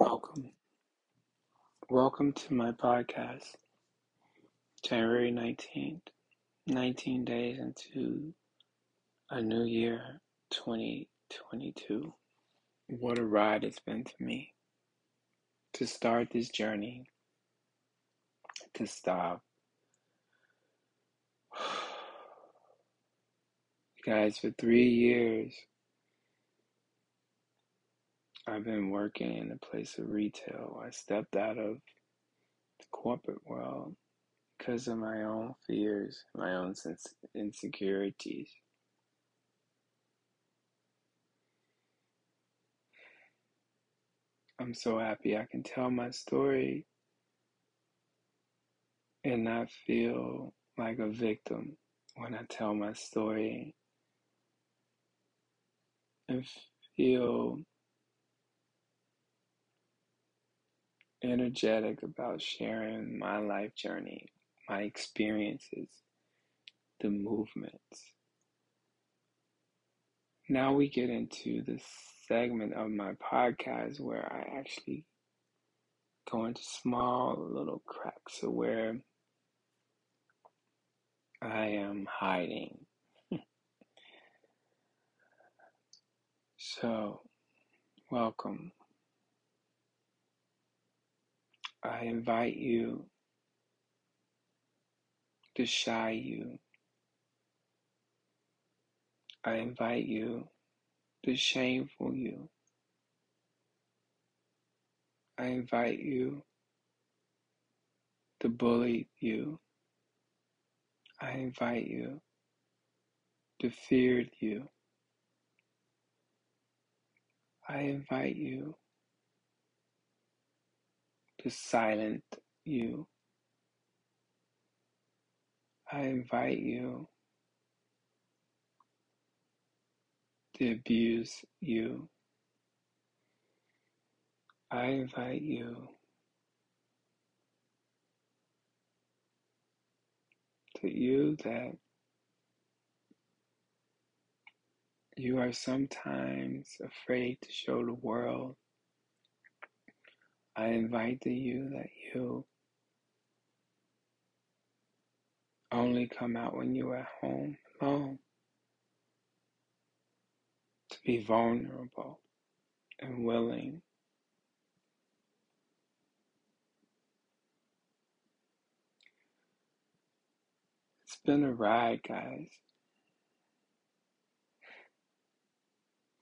Welcome. Welcome to my podcast, January 19th, 19 days into a new year, 2022. What a ride it's been to me to start this journey, to stop. Guys, for three years, I've been working in a place of retail. I stepped out of the corporate world because of my own fears, my own insecurities. I'm so happy I can tell my story and not feel like a victim when I tell my story and feel energetic about sharing my life journey, my experiences, the movements. Now we get into the segment of my podcast where I actually go into small little cracks of where I am hiding. so, welcome. I invite you to shy you. I invite you to shameful you. I invite you to bully you. I invite you to fear you. I invite you to silence you. I invite you to abuse you. I invite you to you that you are sometimes afraid to show the world I invite you that you only come out when you are at home alone to be vulnerable and willing. It's been a ride, guys.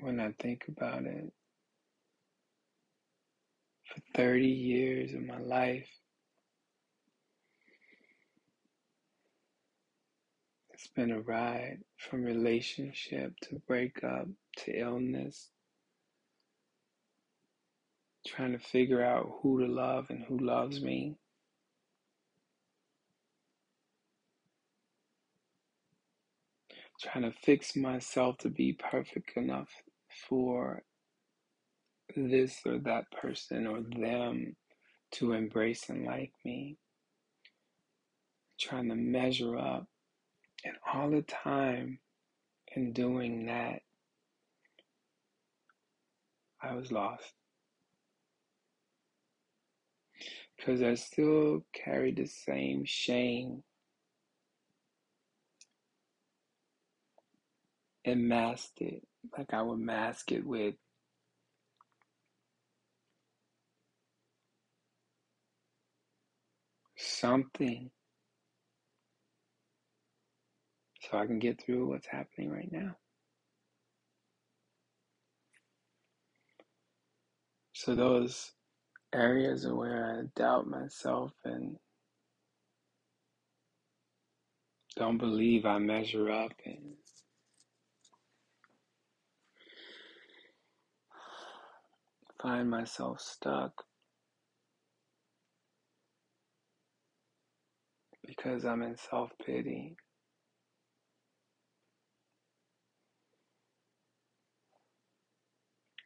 When I think about it, for 30 years of my life. It's been a ride from relationship to breakup to illness, trying to figure out who to love and who loves me. Trying to fix myself to be perfect enough for this or that person or them to embrace and like me. Trying to measure up. And all the time in doing that, I was lost. Because I still carried the same shame and masked it like I would mask it with something so I can get through what's happening right now. So, those areas where I doubt myself and don't believe I measure up and find myself stuck because I'm in self pity.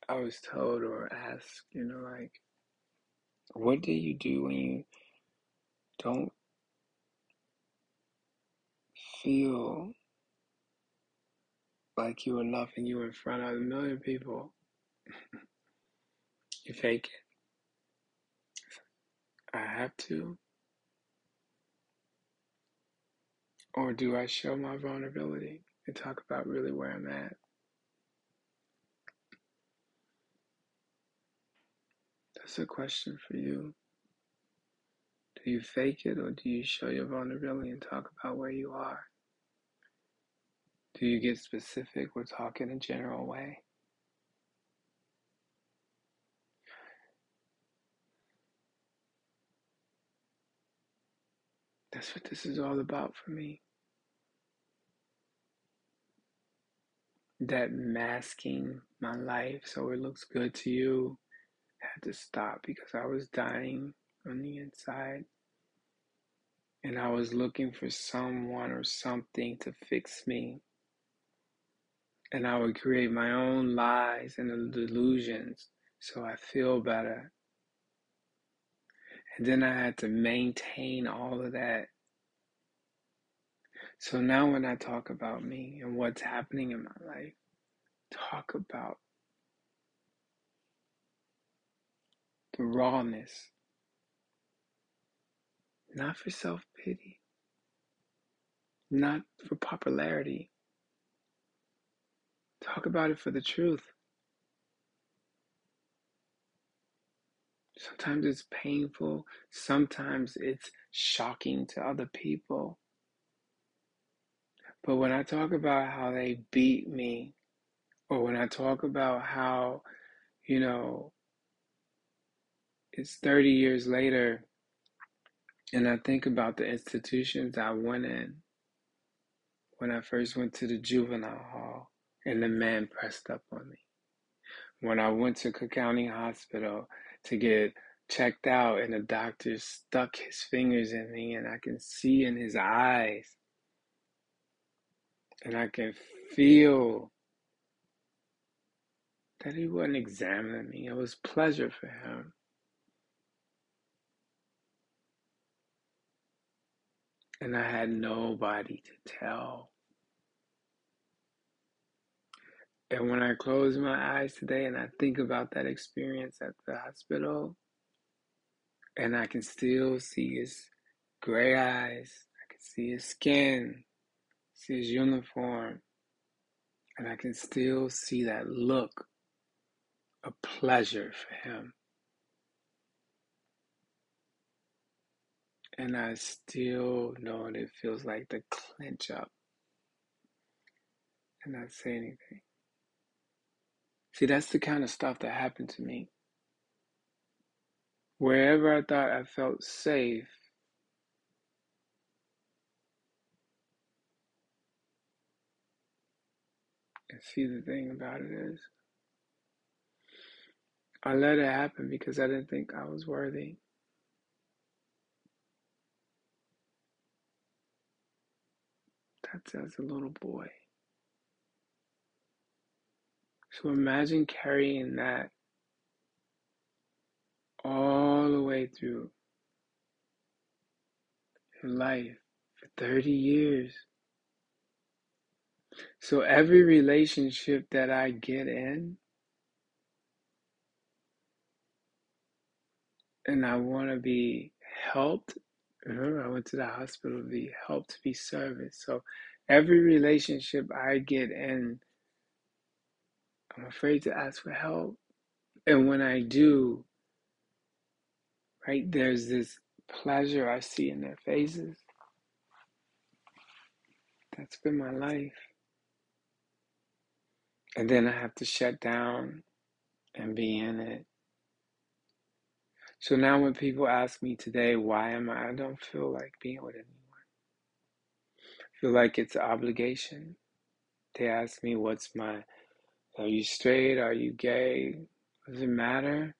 I was told or asked, you know, like, what do you do when you don't feel like you enough and you in front of a million people? you fake it. I have to? Or do I show my vulnerability and talk about really where I'm at? That's a question for you. Do you fake it or do you show your vulnerability and talk about where you are? Do you get specific or talk in a general way? That's what this is all about for me. That masking my life so it looks good to you had to stop because I was dying on the inside. And I was looking for someone or something to fix me. And I would create my own lies and delusions so I feel better. And then I had to maintain all of that. So now when I talk about me and what's happening in my life, talk about the rawness, not for self pity, not for popularity. Talk about it for the truth. Sometimes it's painful, sometimes it's shocking to other people. But when I talk about how they beat me, or when I talk about how, you know, it's 30 years later and I think about the institutions I went in when I first went to the juvenile hall and the man pressed up on me. When I went to Cook County Hospital to get checked out and the doctor stuck his fingers in me and I can see in his eyes and I can feel that he wasn't examining me. It was pleasure for him. And I had nobody to tell. And when I close my eyes today and I think about that experience at the hospital, and I can still see his gray eyes, I can see his skin, see his uniform, and I can still see that look of pleasure for him. And I still know what it feels like to clench up and not say anything. See, that's the kind of stuff that happened to me. Wherever I thought I felt safe, and see, the thing about it is, I let it happen because I didn't think I was worthy. That's as a little boy. So imagine carrying that all the way through your life for 30 years. So every relationship that I get in, and I want to be helped. Remember, I went to the hospital to be helped, to be serviced. So every relationship I get in, I'm afraid to ask for help. And when I do, right, there's this pleasure I see in their faces. That's been my life. And then I have to shut down and be in it. So now when people ask me today, why am I, I don't feel like being with anyone. I feel like it's an obligation. They ask me, what's my, are you straight? Are you gay? Does it matter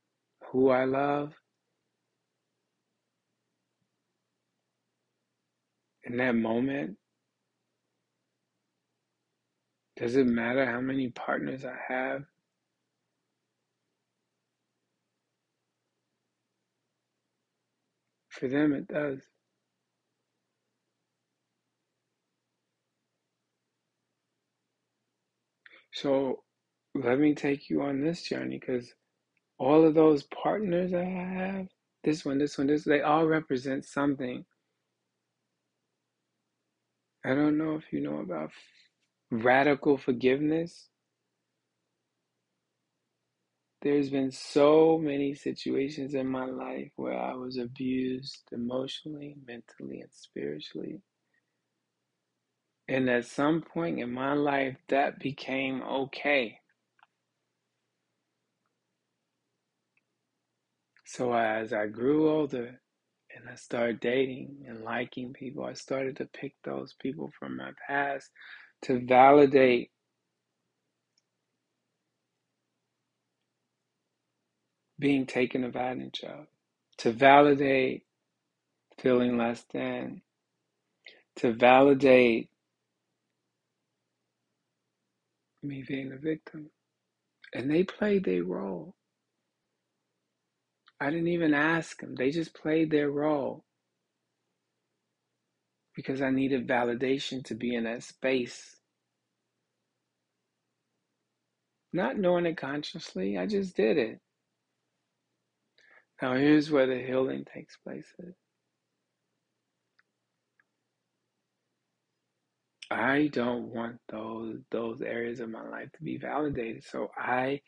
who I love? In that moment, does it matter how many partners I have? For them, it does. So let me take you on this journey because all of those partners I have, this one, this one, this. They all represent something. I don't know if you know about radical forgiveness. There's been so many situations in my life where I was abused emotionally, mentally, and spiritually. And at some point in my life, that became okay. So as I grew older and I started dating and liking people, I started to pick those people from my past to validate being taken advantage of, to validate feeling less than, to validate me being a victim. And they played their role. I didn't even ask them, they just played their role because I needed validation to be in that space. Not knowing it consciously, I just did it. Now, here's where the healing takes place. I don't want those those areas of my life to be validated, so I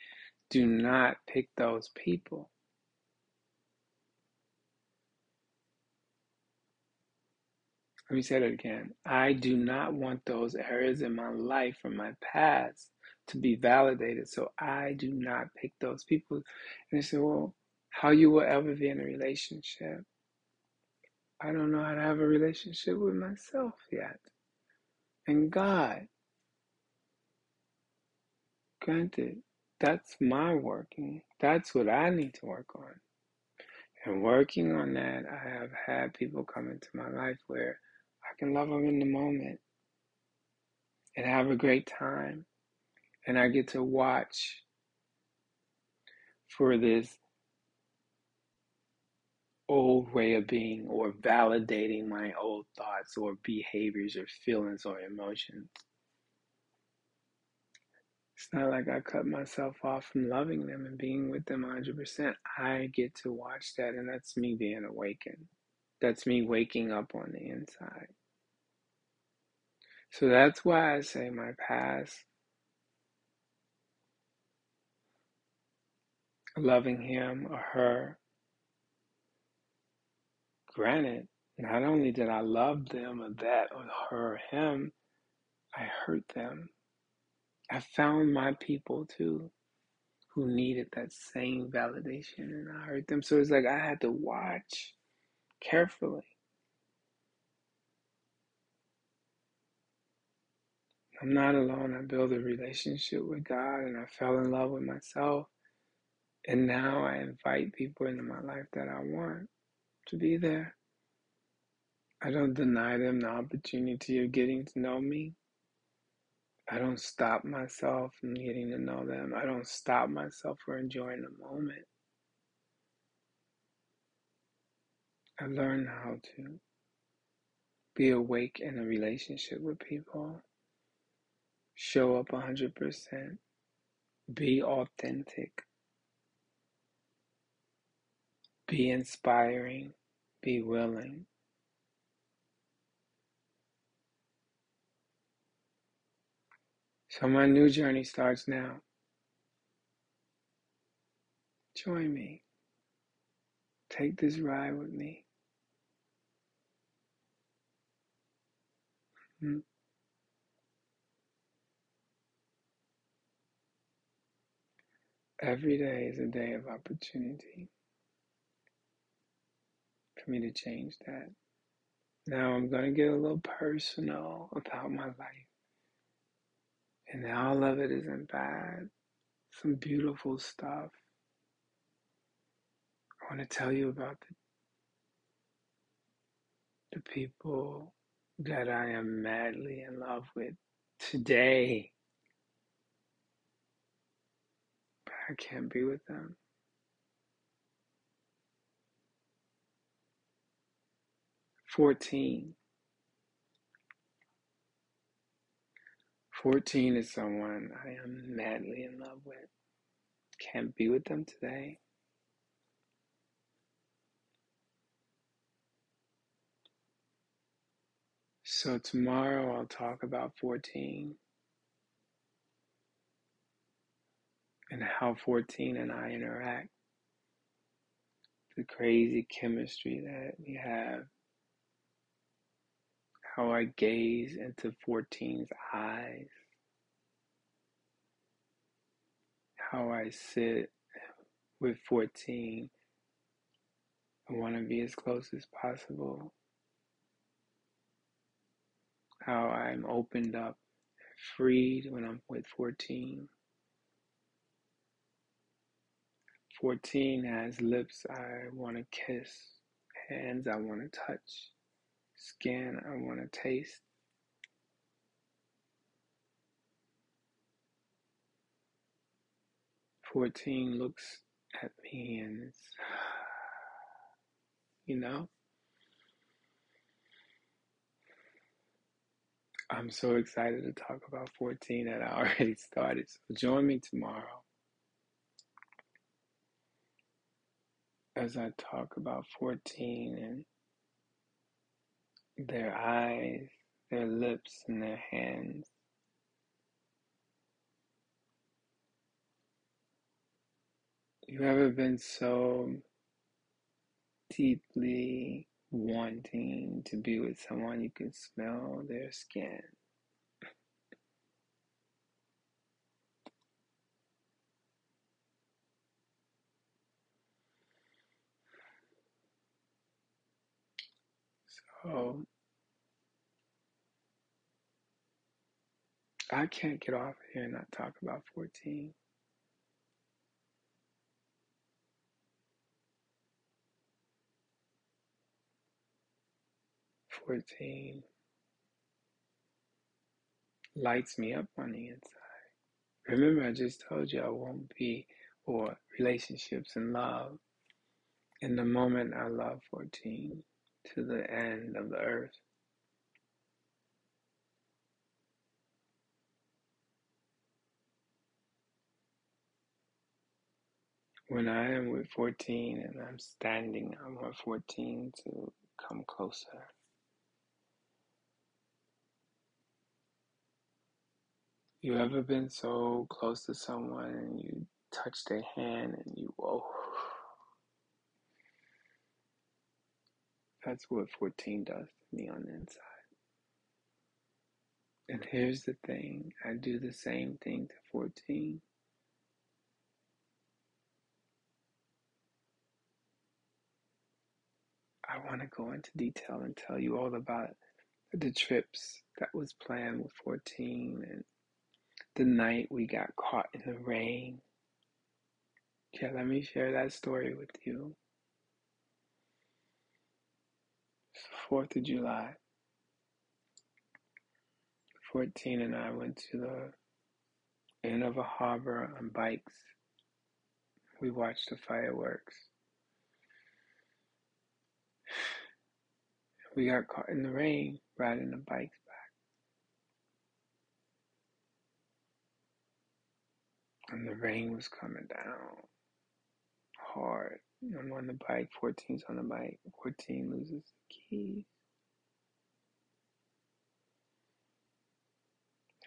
do not pick those people. Let me say that again. I do not want those areas in my life from my past to be validated, so I do not pick those people. And they say, well, how you will ever be in a relationship? I don't know how to have a relationship with myself yet. And God, granted, that's my working. That's what I need to work on. And working on that, I have had people come into my life where I can love them in the moment and have a great time. And I get to watch for this old way of being or validating my old thoughts or behaviors or feelings or emotions. It's not like I cut myself off from loving them and being with them 100%. I get to watch that, and that's me being awakened. That's me waking up on the inside. So that's why I say my past, loving him or her, granted, not only did I love them or that or her or him, I hurt them. I found my people too who needed that same validation and I hurt them. So it's like I had to watch carefully. I'm not alone. I built a relationship with God and I fell in love with myself. And now I invite people into my life that I want to be there. I don't deny them the opportunity of getting to know me. I don't stop myself from getting to know them. I don't stop myself from enjoying the moment. I learn how to be awake in a relationship with people show up 100%, be authentic, be inspiring, be willing. So my new journey starts now. Join me. Take this ride with me. Hmm. Every day is a day of opportunity for me to change that. Now I'm going to get a little personal about my life. And all of it isn't bad. Some beautiful stuff. I want to tell you about the, the people that I am madly in love with today. I can't be with them. Fourteen. Fourteen is someone I am madly in love with. Can't be with them today. So tomorrow I'll talk about 14. And how 14 and I interact, the crazy chemistry that we have, how I gaze into 14's eyes, how I sit with 14. I want to be as close as possible. How I'm opened up, freed when I'm with 14. 14 has lips I want to kiss, hands I want to touch, skin I want to taste. Fourteen looks at me and it's, you know, I'm so excited to talk about 14 that I already started. So join me tomorrow as I talk about 14 and their eyes, their lips, and their hands. You ever been so deeply wanting to be with someone you can smell their skin? So I can't get off here and not talk about 14. 14 lights me up on the inside. Remember, I just told you I won't be, or relationships and love. In the moment, I love 14 to the end of the earth. When I am with 14 and I'm standing, I want 14 to come closer. You ever been so close to someone and you touch their hand and you, whoa. That's what 14 does to me on the inside. And mm-hmm. here's the thing I do the same thing to 14. I want to go into detail and tell you all about the trips that was planned with 14 and the night we got caught in the rain. Yeah, let me share that story with you. 4th of July. 14 and I went to the end of a harbor on bikes. We watched the fireworks. We got caught in the rain riding the bikes back. and the rain was coming down hard. I'm on the bike, 14's on the bike, 14 loses the keys.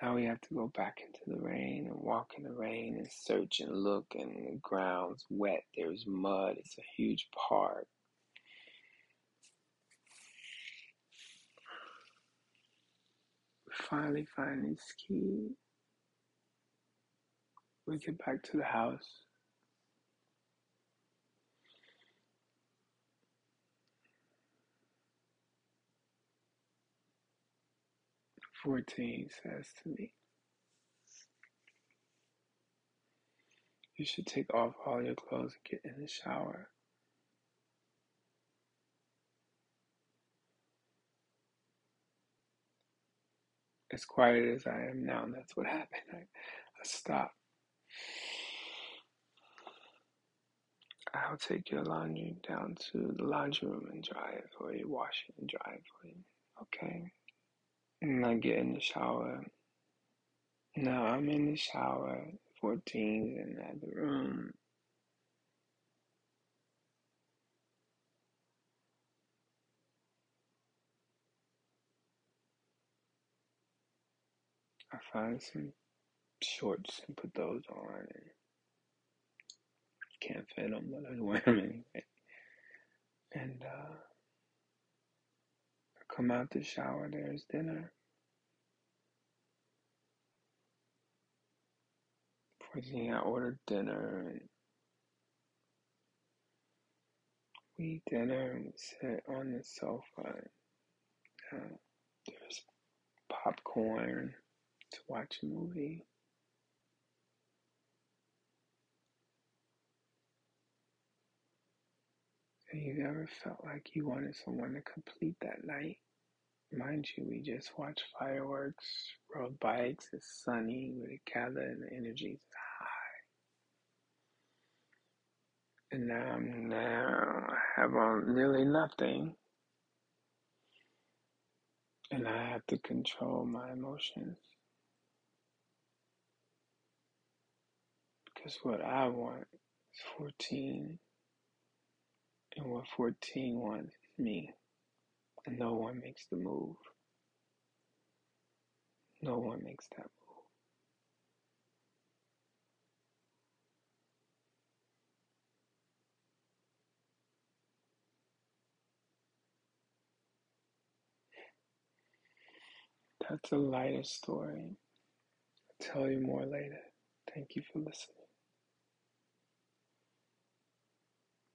Now we have to go back into the rain and walk in the rain and search and look, and the ground's wet. There's mud. It's a huge park. We finally find keys. We get back to the house. Fourteen says to me, You should take off all your clothes and get in the shower. As quiet as I am now, and that's what happened. I, I stopped. I'll take your laundry down to the laundry room and dry it for you, wash it and dry it for you. Okay? And I get in the shower. Now I'm in the shower, 14 in the room. I find some shorts and put those on. And can't fit them, but I wear them anyway. And uh, come out the shower, there's dinner. Fortunately, I ordered dinner we eat dinner and we sit on the sofa. Uh, there's popcorn to watch a movie. And you ever felt like you wanted someone to complete that night? Mind you, we just watched fireworks, rode bikes, it's sunny, we're together, and the energy is high. And now now I have on nearly nothing. And I have to control my emotions. Because what I want is 14, and what 14 wants is me. And no one makes the move. No one makes that move. That's a lighter story. I'll tell you more later. Thank you for listening.